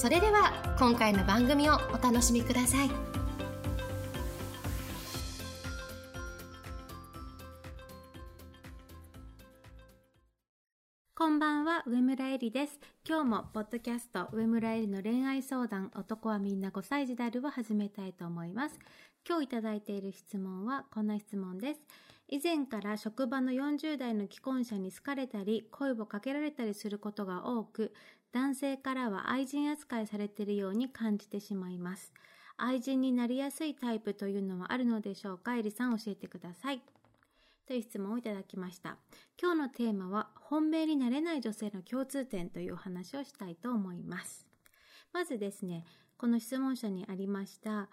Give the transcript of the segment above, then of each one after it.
それでは今回の番組をお楽しみください。ばんは、上村えりです。今日も、ポッドキャスト、上村えりの恋愛相談、男はみんな5歳児であるを始めたいと思います。今日いただいている質問は、こんな質問です。以前から職場の40代の既婚者に好かれたり、声をかけられたりすることが多く、男性からは愛人扱いされているように感じてしまいます。愛人になりやすいタイプというのはあるのでしょうか？えりさん教えてください。という質問をいただきました。今日のテーマは、本命になれない女性の共通点というお話をしたいと思います。まずですね、この質問者にありました、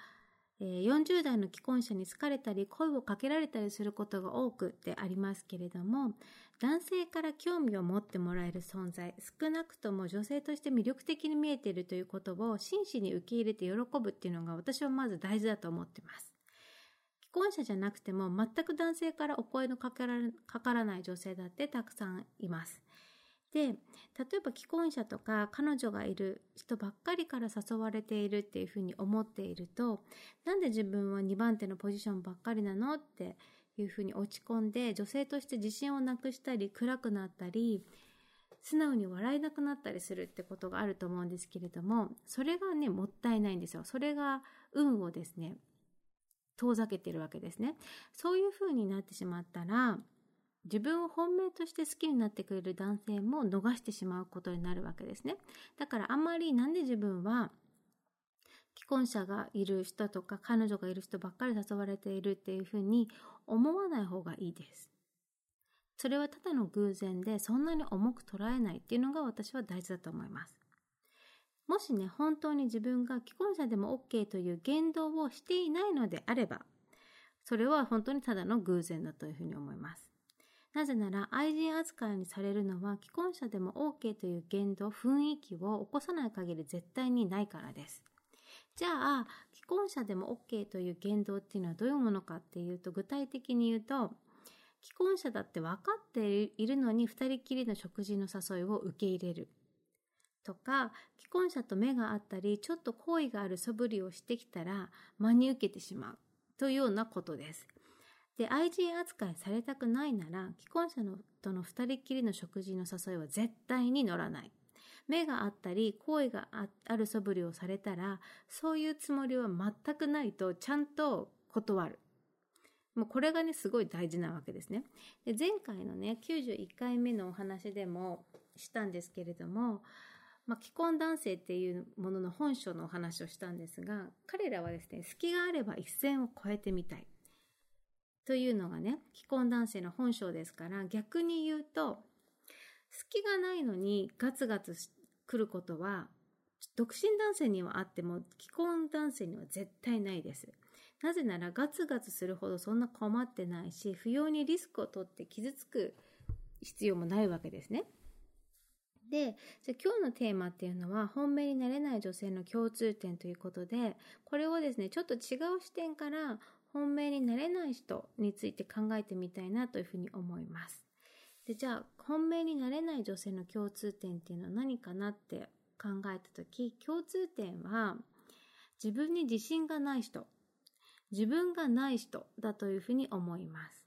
40代の既婚者に好かれたり声をかけられたりすることが多くってありますけれども男性から興味を持ってもらえる存在少なくとも女性として魅力的に見えているということを真摯に受け入れて喜ぶっていうのが私はまず大事だと思ってます婚者じゃなくても全く男性からお声のかからかからない女性だってたくさんいます。で例えば既婚者とか彼女がいる人ばっかりから誘われているっていうふうに思っているとなんで自分は2番手のポジションばっかりなのっていうふうに落ち込んで女性として自信をなくしたり暗くなったり素直に笑えなくなったりするってことがあると思うんですけれどもそれがねもったいないんですよ。それが運をですね遠ざけてるわけですね。そういうふうになってしまったら自分を本命として好きになってくれる男性も逃してしまうことになるわけですね。だからあんまりなんで自分は既婚者がいる人とか彼女がいる人ばっかり誘われているっていうふうに思わない方がいいです。それはただの偶然でそんなに重く捉えないっていうのが私は大事だと思います。もしね本当に自分が既婚者でも OK という言動をしていないのであればそれは本当にただの偶然だというふうに思います。なぜなら愛人扱いにされるのは既婚者でも OK という言動雰囲気を起こさない限り絶対にないからです。じゃあ既婚者でも OK という言動っていうのはどういうものかっていうと具体的に言うと既婚者だって分かっているのに2人きりの食事の誘いを受け入れる。とか既婚者と目があったりちょっと好意がある素振りをしてきたら真に受けてしまう。というようなことです。で愛人扱いされたくないなら既婚者のとの2人きりの食事の誘いは絶対に乗らない。目があったり好意がある素振りをされたらそういうつもりは全くないとちゃんと断る。もうこれがねすごい大事なわけですね。で前回のね91回目のお話でもしたんですけれどもまあ、既婚男性っていうものの本性のお話をしたんですが彼らはですね隙があれば一線を越えてみたいというのがね既婚男性の本性ですから逆に言うと隙がないのにガツガツ来ることは独身男性にはあっても既婚男性には絶対ないです。なぜならガツガツするほどそんな困ってないし不要にリスクを取って傷つく必要もないわけですね。でじゃ今日のテーマっていうのは本命になれない女性の共通点ということでこれをですねちょっと違う視点から本命になれない人について考えてみたいなというふうに思います。でじゃあ本命になれない女性の共通点っていうのは何かなって考えた時共通点は自分に自信がない人自分がない人だというふうに思います。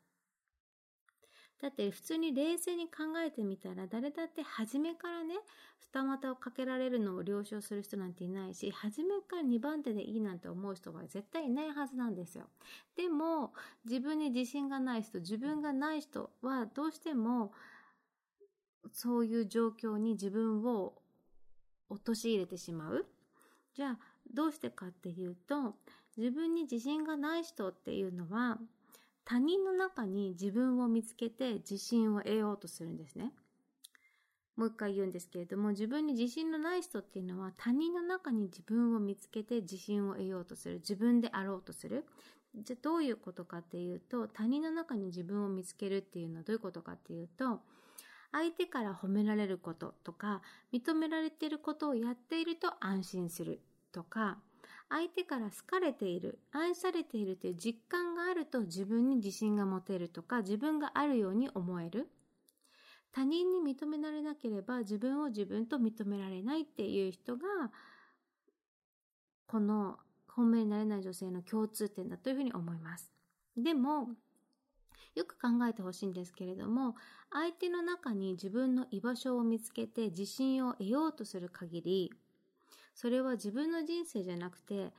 だって普通に冷静に考えてみたら誰だって初めからね二股をかけられるのを了承する人なんていないし初めから2番手でいいなんて思う人は絶対いないはずなんですよ。でも自分に自信がない人自分がない人はどうしてもそういう状況に自分を陥れてしまう。じゃあどうしてかっていうと自分に自信がない人っていうのは他人の中に自分を見つけて自信を得ようとするんですね。もう一回言うんですけれども、自分に自信のない人っていうのは他人の中に自分を見つけて自信を得ようとする。自分であろうとする。じゃあどういうことかっていうと、他人の中に自分を見つけるっていうのはどういうことかっていうと、相手から褒められることとか、認められていることをやっていると安心するとか、相手から好かれている、愛されているという実感があると自分に自信が持てるとか、自分があるように思える。他人に認められなければ自分を自分と認められないっていう人が、この本命になれない女性の共通点だというふうに思います。でも、よく考えてほしいんですけれども、相手の中に自分の居場所を見つけて自信を得ようとする限り、それは自分の人生じゃなくて、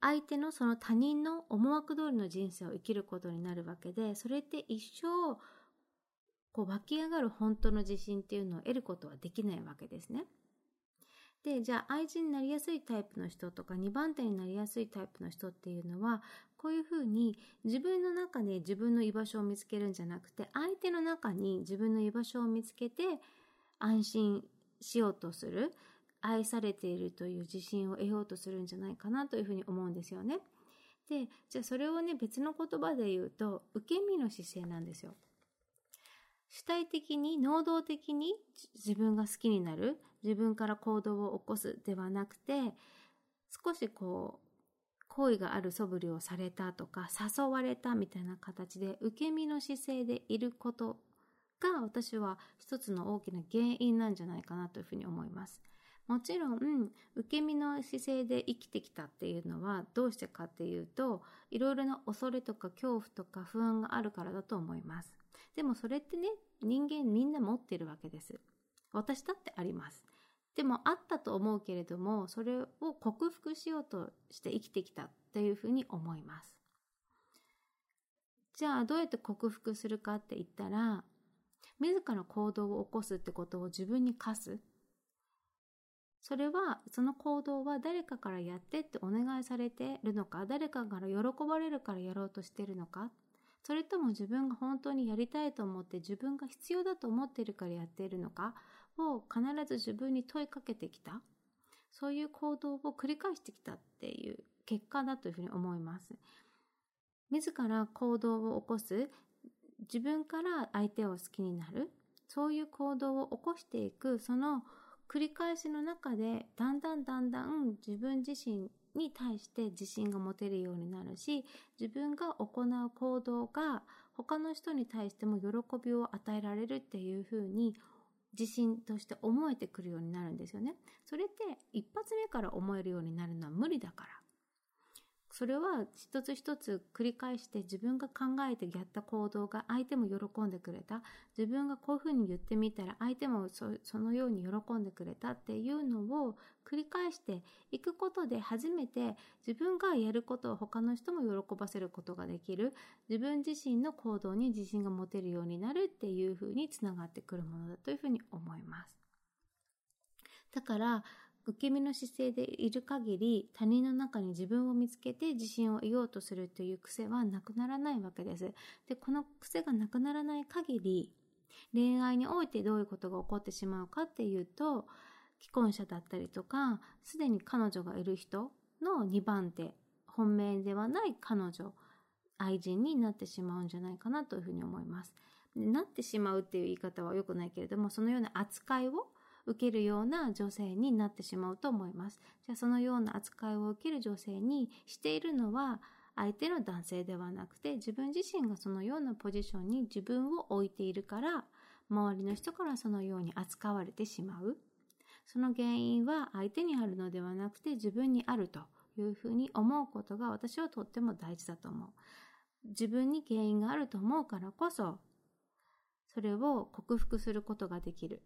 相手のその他人の思惑通りの人生を生きることになるわけで、それって一生こう湧き上がる本当の自信っていうのを得ることはできないわけですね。で、じゃあ愛人になりやすいタイプの人とか2番手になりやすいタイプの人っていうのは、こういうふうに自分の中で自分の居場所を見つけるんじゃなくて、相手の中に自分の居場所を見つけて安心しようとする、愛されているという自信を得ようとするんじゃないかなというふうに思うんですよね。で、じゃあそれをね、別の言葉で言うと、受け身の姿勢なんですよ。主体的に能動的に自分が好きになる自分から行動を起こすではなくて少しこう好意がある素振りをされたとか誘われたみたいな形で受け身の姿勢でいることが私は一つの大きな原因なんじゃないかなというふうに思います。もちろん、受け身の姿勢で生きてきたっていうのはどうしてかっていうと、いろいろな恐れとか恐怖とか不安があるからだと思います。でもそれってね、人間みんな持ってるわけです。私だってあります。でもあったと思うけれども、それを克服しようとして生きてきたっていうふうに思います。じゃあどうやって克服するかって言ったら、自ら行動を起こすってことを自分に課す。それは、その行動は誰かからやってってお願いされてるのか、誰かから喜ばれるからやろうとしてるのか、それとも自分が本当にやりたいと思って自分が必要だと思ってるからやっているのか。を必ず自分に問いかけてきた。そういう行動を繰り返してきたっていう結果だというふうに思います。自ら行動を起こす、自分から相手を好きになる、そういう行動を起こしていく、その繰り返しの中で、だんだんだんだん自分自身に対して自信が持てるようになるし、自分が行う行動が他の人に対しても喜びを与えられるっていうふうに自信として思えてくるようになるんですよね。それって一発目から思えるようになるのは無理だから。それは一つ一つ繰り返して自分が考えてやった行動が相手も喜んでくれた。自分がこういうふうに言ってみたら相手もそのように喜んでくれたっていうのを繰り返していくことで初めて自分がやることを他の人も喜ばせることができる。自分自身の行動に自信が持てるようになるっていうふうにつながってくるものだというふうに思います。だから、受け身の姿勢でいる限り他人の中に自分を見つけて自信を得ようとするという癖はなくならないわけです。で、この癖がなくならない限り恋愛においてどういうことが起こってしまうかっていうと既婚者だったりとかすでに彼女がいる人の2番手本命ではない彼女愛人になってしまうんじゃないかなというふうに思います。なってしまうっていう言い方は良くないけれどもそのような扱いを受けるような女性になってしまうと思います。じゃあそのような扱いを受ける女性にしているのは相手の男性ではなくて自分自身がそのようなポジションに自分を置いているから周りの人からそのように扱われてしまう。その原因は相手にあるのではなくて自分にあるというふうに思うことが私はとっても大事だと思う。自分に原因があると思うからこそそれを克服することができる。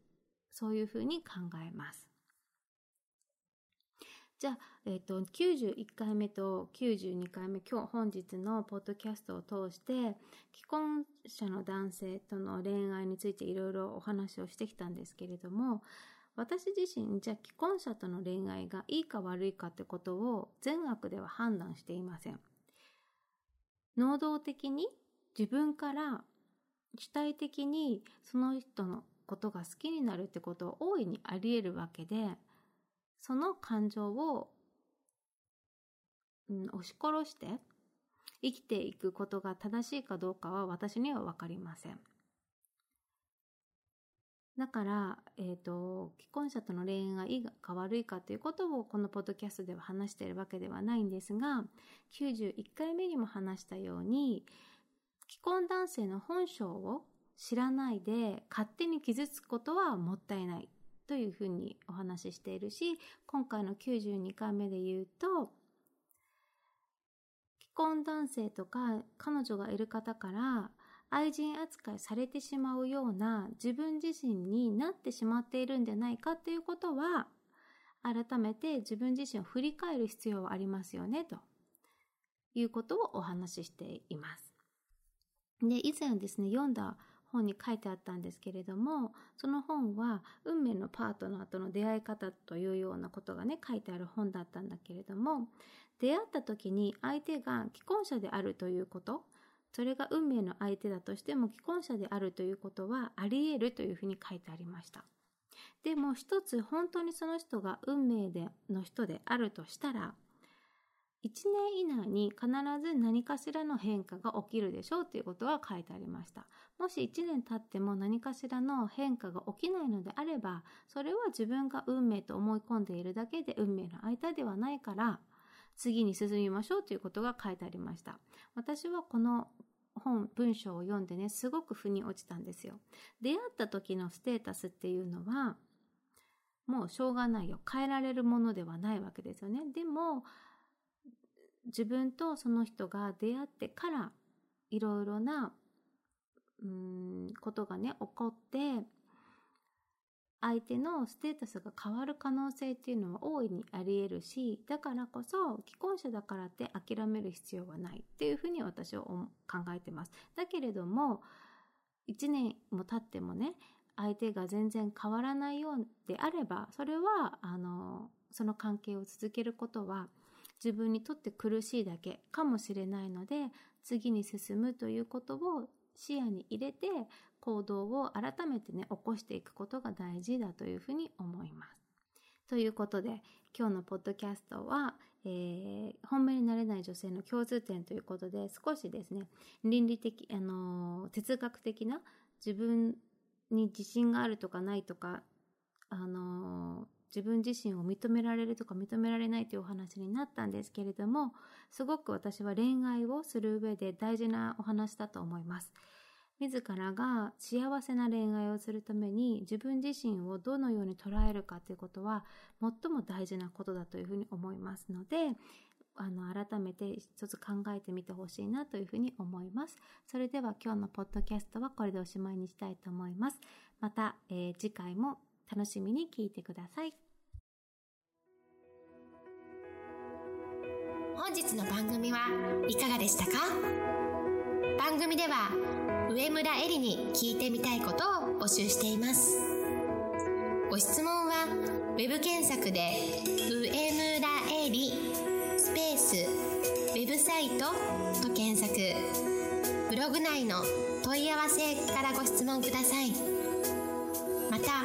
そういうふうに考えます。じゃあ、えっ、ー、と、91回目と92回目、今日本日のポッドキャストを通して、既婚者の男性との恋愛についていろいろお話をしてきたんですけれども、私自身、じゃあ既婚者との恋愛がいいか悪いかってことを善悪では判断していません。能動的に自分から主体的にその人のことが好きになるってことは大いにあり得るわけで、その感情を、うん、押し殺して生きていくことが正しいかどうかは私にはわかりません。だから、えっ、ー、と、既婚者との恋愛がいいか悪いかということをこのポッドキャストでは話しているわけではないんですが、91回目にも話したように、既婚男性の本性を知らないで勝手に傷つくことはもったいないというふうにお話ししているし、今回の92回目で言うと、既婚男性とか彼女がいる方から愛人扱いされてしまうような自分自身になってしまっているんじゃないかっていうことは、改めて自分自身を振り返る必要はありますよね、ということをお話ししています。で、以前ですね、読んだ本に書いてあったんですけれども、その本は運命のパートナーとの出会い方というようなことがね、書いてある本だったんだけれども、出会った時に相手が既婚者であるということ、それが運命の相手だとしても既婚者であるということはあり得るというふうに書いてありました。でも一つ本当にその人が運命での人であるとしたら、1年以内に必ず何かしらの変化が起きるでしょうということが書いてありました。もし1年経っても何かしらの変化が起きないのであれば、それは自分が運命と思い込んでいるだけで運命の相手ではないから、次に進みましょうということが書いてありました。私はこの本、文章を読んでね、すごく腑に落ちたんですよ。出会った時のステータスっていうのは、もうしょうがないよ。変えられるものではないわけですよね。でも、自分とその人が出会ってから、いろいろな、うん、ことがね、起こって、相手のステータスが変わる可能性っていうのは大いにあり得るし、だからこそ既婚者だからって諦める必要はないっていうふうに私は考えてます。だけれども、1年も経ってもね、相手が全然変わらないようであれば、それは、あの、その関係を続けることは自分にとって苦しいだけかもしれないので、次に進むということを視野に入れて行動を改めてね、起こしていくことが大事だというふうに思います。ということで、今日のポッドキャストは、えー、本命になれない女性の共通点ということで、少しですね、倫理的、あのー、哲学的な自分に自信があるとかないとか、あのー、自分自身を認められるとか認められないというお話になったんですけれども、すごく私は恋愛をする上で大事なお話だと思います。自らが幸せな恋愛をするために自分自身をどのように捉えるかということは最も大事なことだというふうに思いますので、あの、改めて一つ考えてみてほしいなというふうに思います。それでは今日のポッドキャストはこれでおしまいにしたいと思います。また、えー、次回も楽しみに聞いてください。本日の番組はいかがでしたか？番組では上村えりに聞いてみたいことを募集しています。ご質問は web 検索で「上村えり」スペースウェブサイトと検索。ブログ内の問い合わせからご質問ください。また